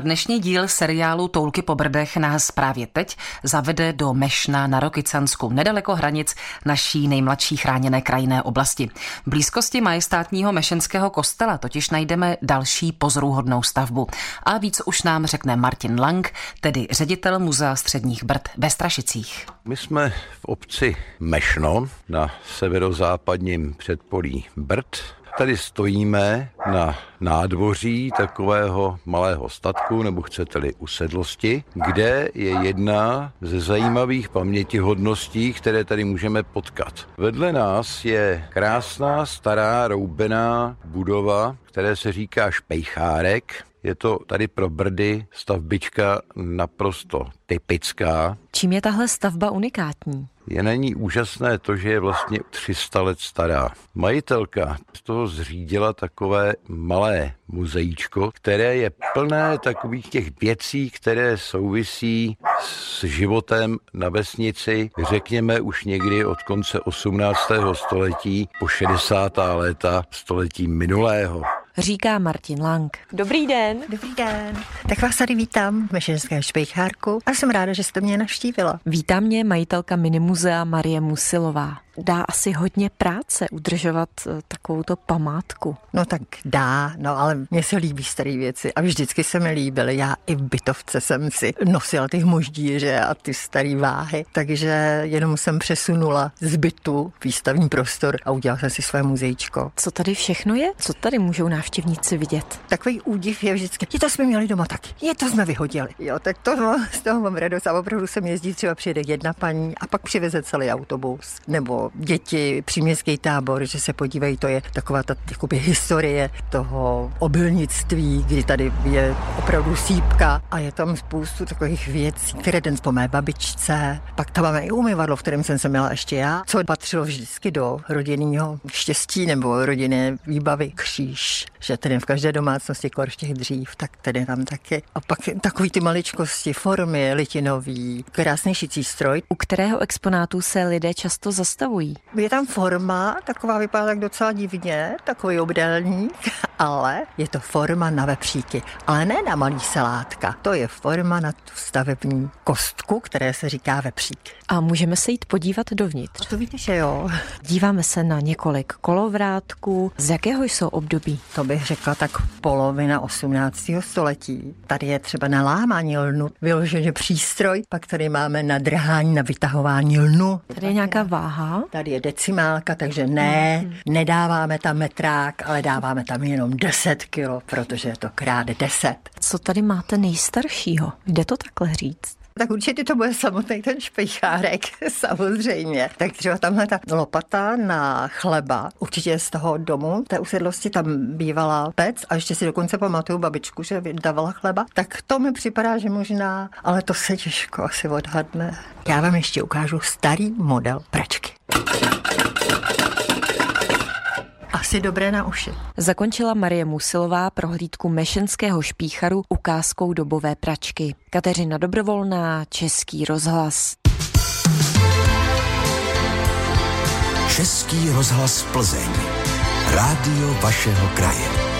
Dnešní díl seriálu Toulky po Brdech nás právě teď zavede do Mešna na Rokycansku, nedaleko hranic naší nejmladší chráněné krajinné oblasti. V blízkosti majestátního mešenského kostela totiž najdeme další pozoruhodnou stavbu. A víc už nám řekne Martin Lang, tedy ředitel Muzea středních Brd ve Strašicích. My jsme v obci Mešno na severozápadním předpolí Brd Tady stojíme na nádvoří takového malého statku, nebo chcete-li usedlosti, kde je jedna ze zajímavých pamětihodností, které tady můžeme potkat. Vedle nás je krásná stará roubená budova, které se říká Špejchárek. Je to tady pro Brdy stavbička naprosto typická. Čím je tahle stavba unikátní? Je na ní úžasné to, že je vlastně 300 let stará. Majitelka z toho zřídila takové malé muzeíčko, které je plné takových těch věcí, které souvisí s životem na vesnici, řekněme už někdy od konce 18. století po 60. léta století minulého říká Martin Lang. Dobrý den. Dobrý den. Tak vás tady vítám v Mešenském špejchárku a jsem ráda, že jste mě navštívila. Vítá mě majitelka Minimuzea Marie Musilová dá asi hodně práce udržovat eh, takovouto památku. No tak dá, no ale mně se líbí staré věci a vždycky se mi líbily. Já i v bytovce jsem si nosila ty hmoždíře a ty staré váhy, takže jenom jsem přesunula z bytu výstavní prostor a udělala jsem si své muzejčko. Co tady všechno je? Co tady můžou návštěvníci vidět? Takový údiv je vždycky, je to jsme měli doma taky, je to jsme vyhodili. Jo, tak to, no, z toho mám radost a opravdu jsem jezdí, třeba přijede jedna paní a pak přiveze celý autobus nebo děti, příměstský tábor, že se podívají, to je taková ta jakoby, historie toho obilnictví, kdy tady je opravdu sípka a je tam spoustu takových věcí, které den po mé babičce. Pak tam máme i umyvadlo, v kterém jsem se měla ještě já, co patřilo vždycky do rodinného štěstí nebo rodinné výbavy kříž, že tedy v každé domácnosti korš těch dřív, tak tedy tam taky. A pak takový ty maličkosti, formy, litinový, krásný šicí stroj. U kterého exponátu se lidé často zastavují? Je tam forma, taková vypadá tak docela divně, takový obdélník, ale je to forma na vepříky. Ale ne na malý salátka, to je forma na tu stavební kostku, které se říká vepřík. A můžeme se jít podívat dovnitř? A to víte, že jo. Díváme se na několik kolovrátků. Z jakého jsou období? To bych řekla tak polovina 18. století. Tady je třeba na lámání lnu vyloženě přístroj, pak tady máme na drhání, na vytahování lnu. Tady je nějaká váha? Tady je decimálka, takže ne, mm. nedáváme tam metrák, ale dáváme tam jenom 10 kilo, protože je to krát 10. Co tady máte nejstaršího? Jde to takhle říct? Tak určitě to bude samotný ten špejchárek, samozřejmě. Tak třeba tamhle ta lopata na chleba, určitě z toho domu, té usedlosti tam bývala pec a ještě si dokonce pamatuju babičku, že vydávala chleba. Tak to mi připadá, že možná, ale to se těžko asi odhadne. Já vám ještě ukážu starý model pračky asi dobré na uši. Zakončila Marie Musilová prohlídku Mešenského špícharu ukázkou dobové pračky. Kateřina Dobrovolná, Český rozhlas. Český rozhlas Plzeň. Rádio vašeho kraje.